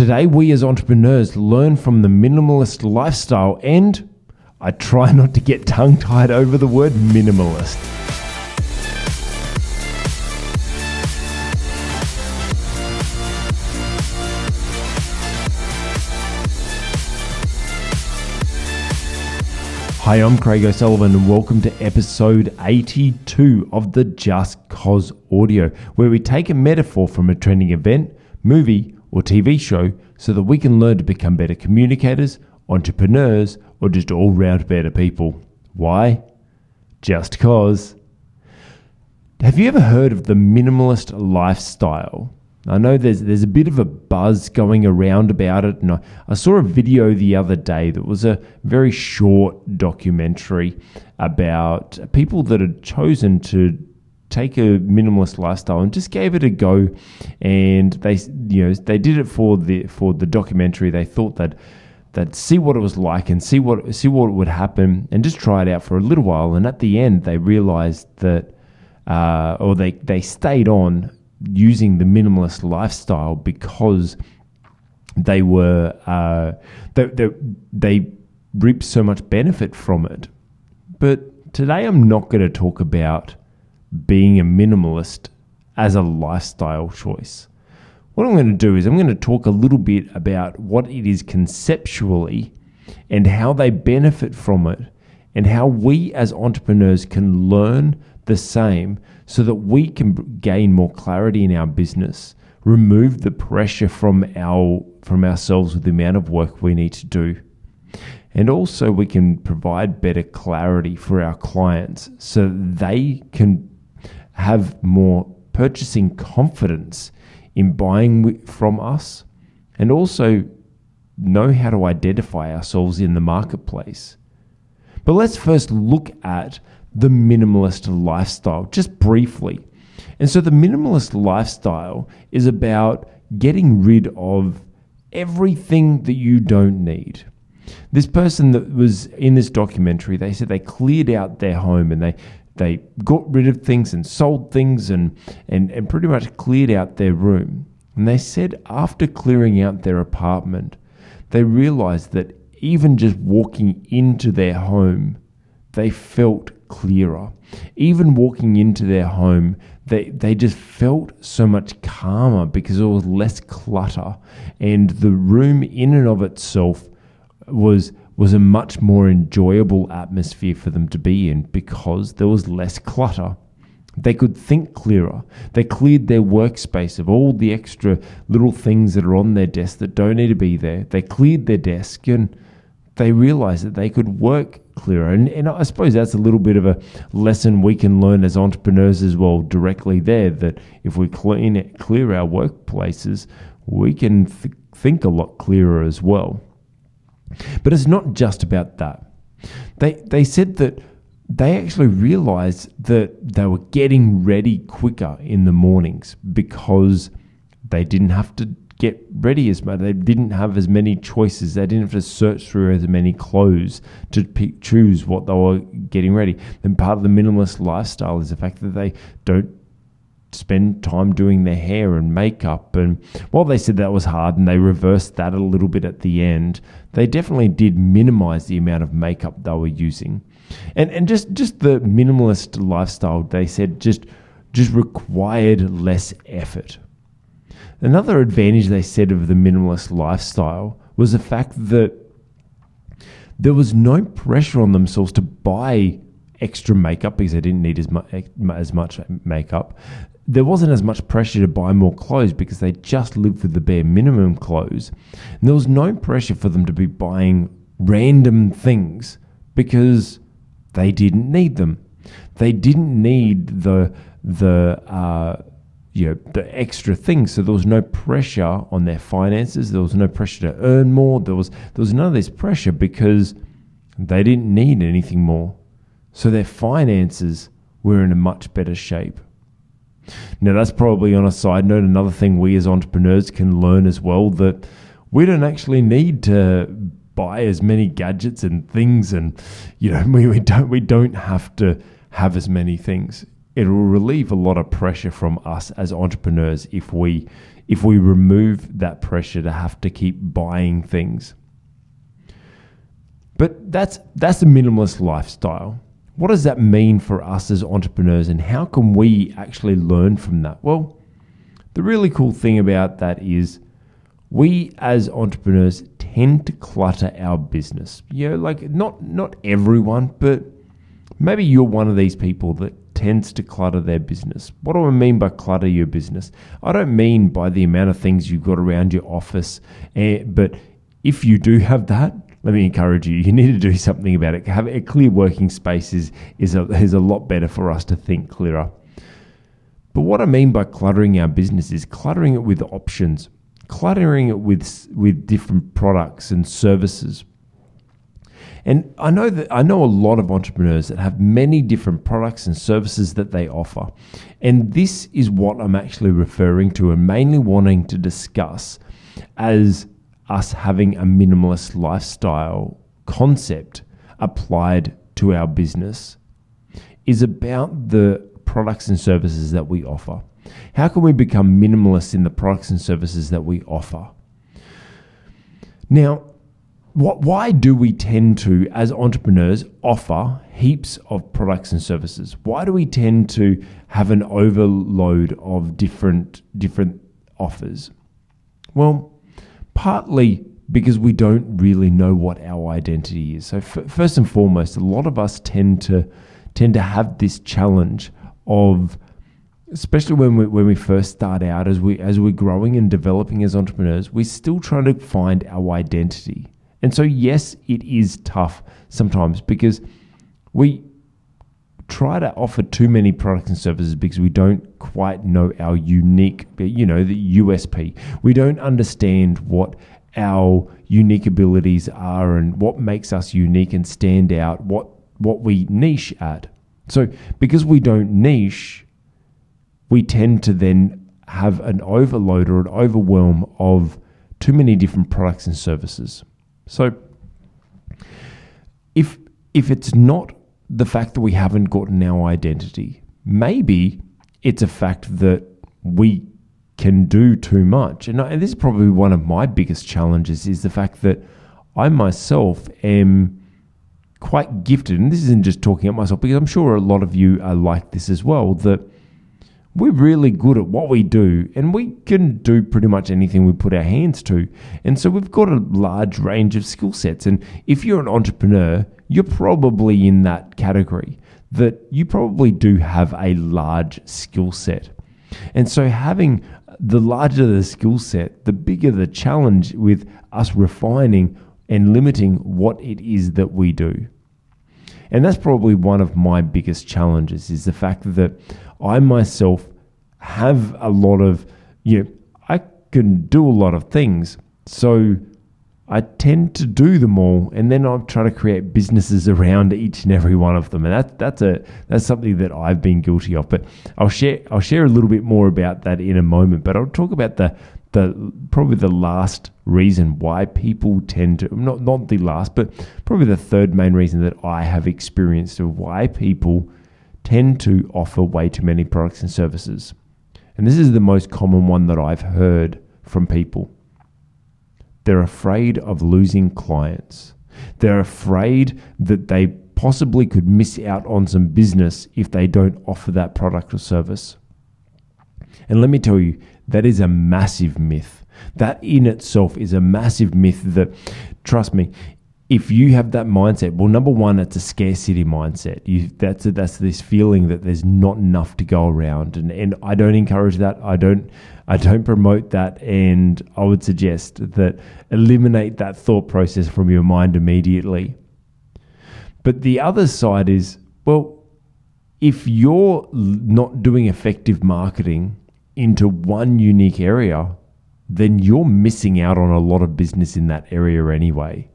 Today, we as entrepreneurs learn from the minimalist lifestyle, and I try not to get tongue tied over the word minimalist. Hi, I'm Craig O'Sullivan, and welcome to episode 82 of the justCOS Audio, where we take a metaphor from a trending event, movie, or TV show so that we can learn to become better communicators, entrepreneurs, or just all round better people. Why? Just cause. Have you ever heard of the minimalist lifestyle? I know there's there's a bit of a buzz going around about it, and I, I, saw a video the other day that was a very short documentary about people that had chosen to take a minimalist lifestyle and just gave it a go. And they you know they did it for the for the documentary. They thought that that see what it was like and see what see what would happen and just try it out for a little while. And at the end, they realized that, uh, or they they stayed on using the minimalist lifestyle because they were uh, they, they, they reaped so much benefit from it. But today I'm not going to talk about being a minimalist as a lifestyle choice. What I'm going to do is I'm going to talk a little bit about what it is conceptually and how they benefit from it and how we as entrepreneurs can learn the same so that we can gain more clarity in our business, remove the pressure from our from ourselves with the amount of work we need to do. And also we can provide better clarity for our clients so they can have more purchasing confidence in buying from us and also know how to identify ourselves in the marketplace. But let's first look at the minimalist lifestyle, just briefly. And so the minimalist lifestyle is about getting rid of everything that you don't need. This person that was in this documentary, they said they cleared out their home and they they got rid of things and sold things and, and, and pretty much cleared out their room. And they said after clearing out their apartment, they realized that even just walking into their home, they felt clearer. Even walking into their home, they, they just felt so much calmer because there was less clutter. And the room, in and of itself, was was a much more enjoyable atmosphere for them to be in because there was less clutter. They could think clearer. They cleared their workspace of all the extra little things that are on their desk that don't need to be there. They cleared their desk and they realized that they could work clearer. And, and I suppose that's a little bit of a lesson we can learn as entrepreneurs as well, directly there, that if we clean it, clear our workplaces, we can th- think a lot clearer as well. But it's not just about that. They, they said that they actually realized that they were getting ready quicker in the mornings because they didn't have to get ready as much. They didn't have as many choices. They didn't have to search through as many clothes to pick, choose what they were getting ready. Then part of the minimalist lifestyle is the fact that they don't spend time doing their hair and makeup. And while they said that was hard and they reversed that a little bit at the end, they definitely did minimize the amount of makeup they were using. And and just just the minimalist lifestyle, they said just just required less effort. Another advantage they said of the minimalist lifestyle was the fact that there was no pressure on themselves to buy extra makeup because they didn't need as much as much makeup. There wasn't as much pressure to buy more clothes because they just lived with the bare minimum clothes. And there was no pressure for them to be buying random things because they didn't need them. They didn't need the the uh, you know, the extra things. So there was no pressure on their finances. There was no pressure to earn more. There was there was none of this pressure because they didn't need anything more. So their finances were in a much better shape. Now that's probably on a side note another thing we as entrepreneurs can learn as well that we don't actually need to buy as many gadgets and things and you know we, we don't we don't have to have as many things it will relieve a lot of pressure from us as entrepreneurs if we if we remove that pressure to have to keep buying things. But that's that's the minimalist lifestyle. What does that mean for us as entrepreneurs and how can we actually learn from that? Well, the really cool thing about that is we as entrepreneurs tend to clutter our business. You know, like not not everyone, but maybe you're one of these people that tends to clutter their business. What do I mean by clutter your business? I don't mean by the amount of things you've got around your office, eh, but if you do have that, let me encourage you. You need to do something about it. Have a clear working space is is a, is a lot better for us to think clearer. But what I mean by cluttering our business is cluttering it with options, cluttering it with with different products and services. And I know that I know a lot of entrepreneurs that have many different products and services that they offer. And this is what I'm actually referring to and mainly wanting to discuss as us having a minimalist lifestyle concept applied to our business is about the products and services that we offer. How can we become minimalist in the products and services that we offer? Now, what, why do we tend to, as entrepreneurs, offer heaps of products and services? Why do we tend to have an overload of different different offers? Well, partly because we don't really know what our identity is. So f- first and foremost, a lot of us tend to tend to have this challenge of especially when we when we first start out as we as we're growing and developing as entrepreneurs, we're still trying to find our identity. And so, yes, it is tough sometimes because we try to offer too many products and services because we don't quite know our unique, you know, the USP. We don't understand what our unique abilities are and what makes us unique and stand out, what what we niche at. So, because we don't niche, we tend to then have an overload or an overwhelm of too many different products and services. So if if it's not the fact that we haven't gotten our identity, maybe it's a fact that we can do too much. And, and this is probably one of my biggest challenges is the fact that I myself am quite gifted, and this isn't just talking about myself because I'm sure a lot of you are like this as well. That we're really good at what we do and we can do pretty much anything we put our hands to. And so we've got a large range of skill sets. And if you're an entrepreneur, you're probably in that category that you probably do have a large skill set. And so having the larger the skill set, the bigger the challenge with us refining and limiting what it is that we do. And that's probably one of my biggest challenges is the fact that I myself have a lot of, you know, I can do a lot of things. So I tend to do them all, and then I try to create businesses around each and every one of them, and that that's a that's something that I've been guilty of. But I'll share I'll share a little bit more about that in a moment. But I'll talk about the the probably the last reason why people tend to not not the last, but probably the third main reason that I have experienced of why people tend to offer way too many products and services. And this is the most common one that I've heard from people. They're afraid of losing clients. They're afraid that they possibly could miss out on some business if they don't offer that product or service. And let me tell you, that is a massive myth. That in itself is a massive myth that, trust me, if you have that mindset, well, number one, it's a scarcity mindset. You, that's a, that's this feeling that there's not enough to go around, and and I don't encourage that. I don't I don't promote that, and I would suggest that eliminate that thought process from your mind immediately. But the other side is, well, if you're not doing effective marketing into one unique area, then you're missing out on a lot of business in that area anyway.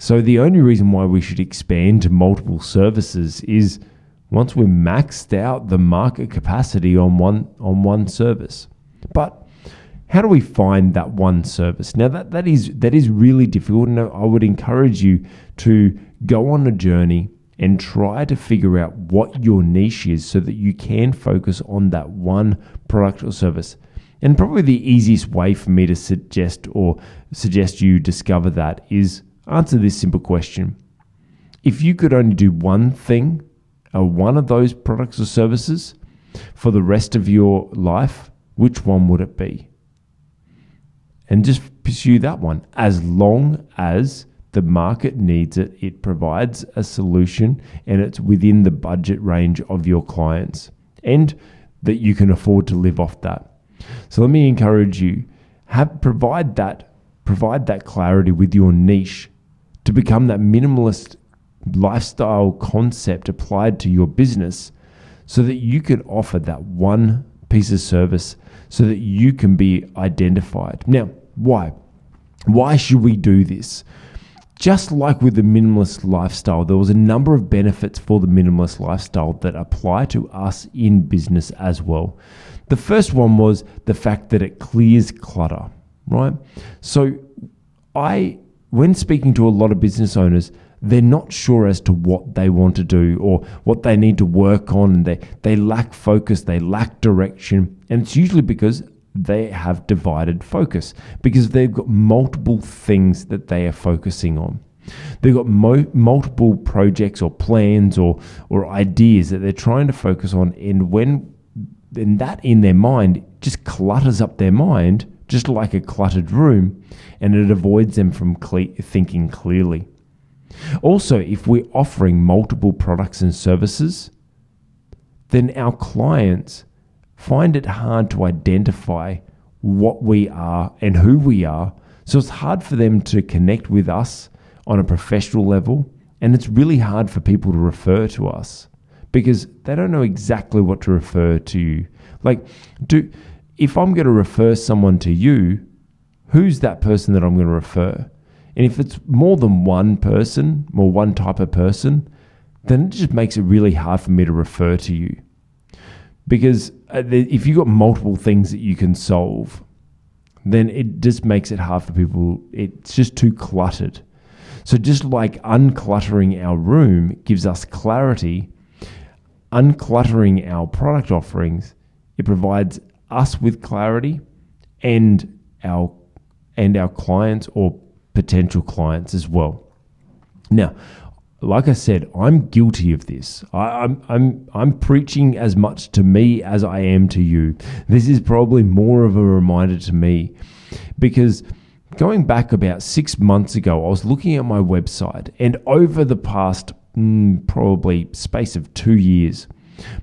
So the only reason why we should expand to multiple services is once we're maxed out the market capacity on one on one service. But how do we find that one service? Now that, that is that is really difficult and I would encourage you to go on a journey and try to figure out what your niche is so that you can focus on that one product or service. And probably the easiest way for me to suggest or suggest you discover that is answer this simple question. If you could only do one thing or one of those products or services for the rest of your life, which one would it be? And just pursue that one as long as the market needs it, it provides a solution, and it's within the budget range of your clients, and that you can afford to live off that. So let me encourage you have provide that provide that clarity with your niche to become that minimalist lifestyle concept applied to your business so that you can offer that one piece of service so that you can be identified. Now, why? Why should we do this? Just like with the minimalist lifestyle, there was a number of benefits for the minimalist lifestyle that apply to us in business as well. The first one was the fact that it clears clutter, right? So I when speaking to a lot of business owners, they're not sure as to what they want to do or what they need to work on they, they lack focus, they lack direction. And it's usually because they have divided focus because they've got multiple things that they are focusing on. They've got mo- multiple projects or plans or, or ideas that they're trying to focus on. And when and that in their mind just clutters up their mind, just like a cluttered room, and it avoids them from cle- thinking clearly. Also, if we're offering multiple products and services, then our clients find it hard to identify what we are and who we are. So it's hard for them to connect with us on a professional level, and it's really hard for people to refer to us because they don't know exactly what to refer to. Like, do if I'm going to refer someone to you, who's that person that I'm going to refer? And if it's more than one person or one type of person, then it just makes it really hard for me to refer to you. Because uh, if you've got multiple things that you can solve, then it just makes it hard for people. It's just too cluttered. So, just like uncluttering our room gives us clarity, uncluttering our product offerings, it provides us with clarity and our and our clients or potential clients as well. Now, like I said, I'm guilty of this. I, am I'm, I'm I'm preaching as much to me as I am to you. This is probably more of a reminder to me because going back about six months ago, I was looking at my website, and over the past mm, probably space of two years,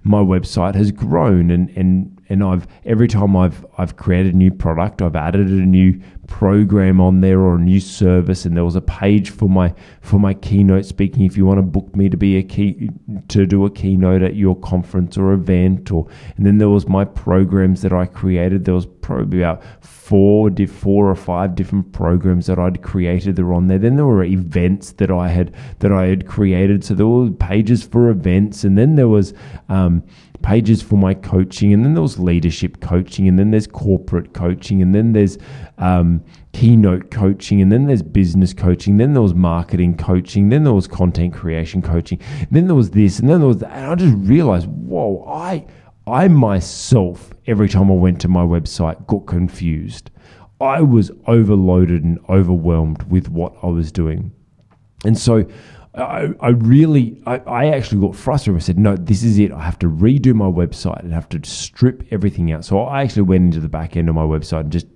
my website has grown and, and and I've every time I've I've created a new product, I've added a new program on there or a new service, and there was a page for my for my keynote speaking. If you want to book me to be a key to do a keynote at your conference or event, or and then there was my programs that I created. There was probably about four, four or five different programs that I'd created that were on there. Then there were events that I had that I had created. So there were pages for events, and then there was um, pages for my coaching, and then there was leadership coaching, and then there's corporate coaching, and then there's um, keynote coaching, and then there's business coaching, then there was marketing coaching, then there was content creation coaching, then there was this, and then there was that. And I just realized, whoa, I I myself, every time I went to my website, got confused. I was overloaded and overwhelmed with what I was doing. And so I, I really, I, I actually got frustrated. I said, no, this is it. I have to redo my website and have to strip everything out. So I actually went into the back end of my website and just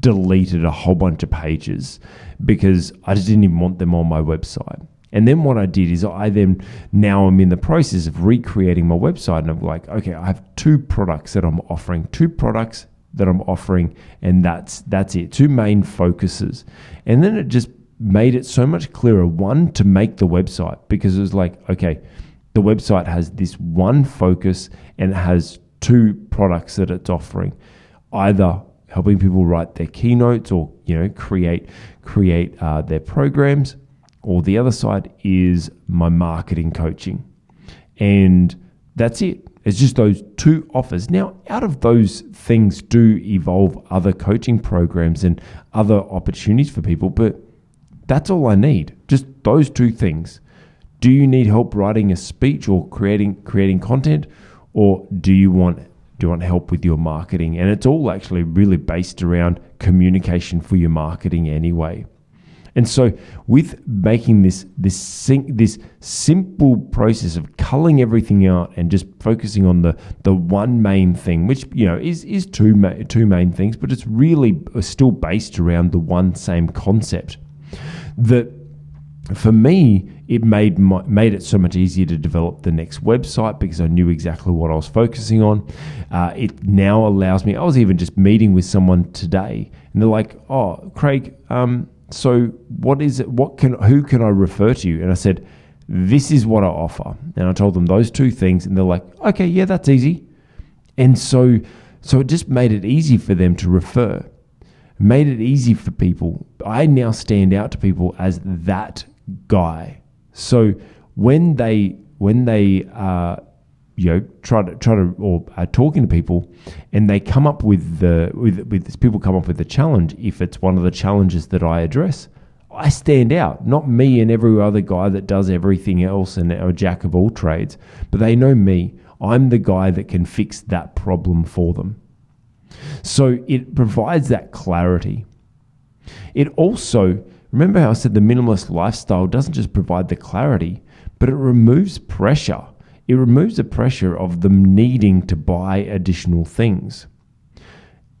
deleted a whole bunch of pages because I just didn't even want them on my website. And then what I did is I then now I'm in the process of recreating my website and I'm like, okay, I have two products that I'm offering, two products that I'm offering, and that's that's it. Two main focuses. And then it just made it so much clearer. One, to make the website because it was like, okay, the website has this one focus and it has two products that it's offering, either helping people write their keynotes or you know create create uh, their programs, or the other side is my marketing coaching, and that's it. It's just those two offers. Now, out of those things do evolve other coaching programs and other opportunities for people, but that's all I need. Just those two things. Do you need help writing a speech or creating creating content or do you want Do you want help with your marketing? And it's all actually really based around communication for your marketing anyway. And so, with making this this this simple process of culling everything out and just focusing on the the one main thing, which you know is is two ma- two main things, but it's really uh, still based around the one same concept. That for me, it made my, made it so much easier to develop the next website because I knew exactly what I was focusing on. Uh, it now allows me. I was even just meeting with someone today, and they're like, "Oh, Craig, um, so what is it? What can who can I refer to you?" And I said, "This is what I offer." And I told them those two things, and they're like, "Okay, yeah, that's easy." And so, so it just made it easy for them to refer. Made it easy for people. I now stand out to people as that guy. So when they when they uh, you know try to try to or are talking to people and they come up with the with with people come up with the challenge if it's one of the challenges that I address I stand out not me and every other guy that does everything else and a jack of all trades but they know me I'm the guy that can fix that problem for them so it provides that clarity it also remember how I said the minimalist lifestyle doesn't just provide the clarity but it removes pressure it removes the pressure of them needing to buy additional things.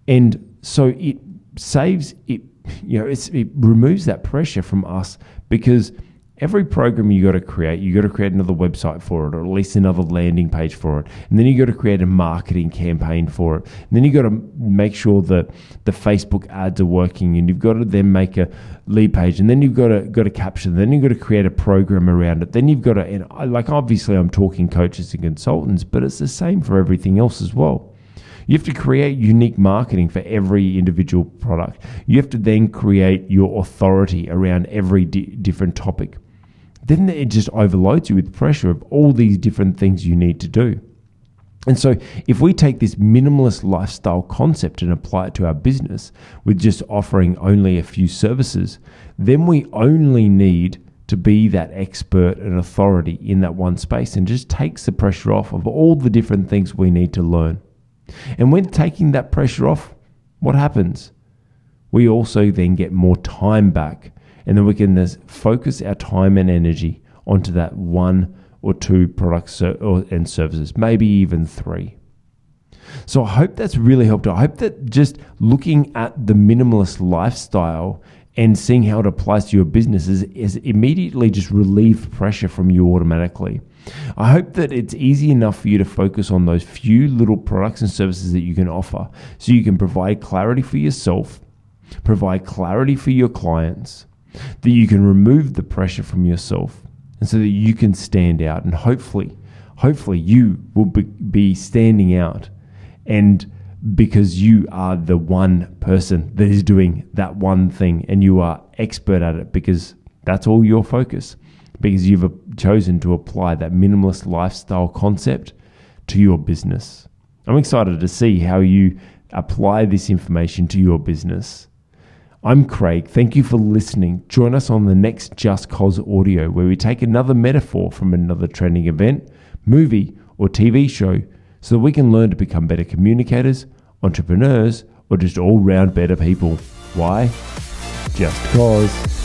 And so it saves it, you know, it removes that pressure from us because every program you got to create, you got to create another website for it, or at least another landing page for it, and then you got to create a marketing campaign for it, and then you got to make sure that the Facebook ads are working, and you've got to then make a lead page, and then you've got to got to capture, then you've got to create a program around it, then you've got to, and I, like obviously I'm talking coaches and consultants, but it's the same for everything else as well. You have to create unique marketing for every individual product. You have to then create your authority around every di- different topic then it just overloads you with pressure of all these different things you need to do. And so, if we take this minimalist lifestyle concept and apply it to our business with just offering only a few services, then we only need to be that expert and authority in that one space and just takes the pressure off of all the different things we need to learn. And when taking that pressure off, what happens? We also then get more time back and then we can focus our time and energy onto that one or two products and services, maybe even three. So I hope that's really helped. I hope that just looking at the minimalist lifestyle and seeing how it applies to your business is, is immediately just relieve pressure from you automatically. I hope that it's easy enough for you to focus on those few little products and services that you can offer so you can provide clarity for yourself, provide clarity for your clients, that you can remove the pressure from yourself and so that you can stand out and hopefully hopefully you will be, be standing out and because you are the one person that is doing that one thing and you are expert at it because that's all your focus because you've chosen to apply that minimalist lifestyle concept to your business. I'm excited to see how you apply this information to your business I'm Craig. Thank you for listening. Join us on the next justCOS audio, where we take another metaphor from another trending event, movie, or TV show so that we can learn to become better communicators, entrepreneurs, or just all round better people. Why? Just cause.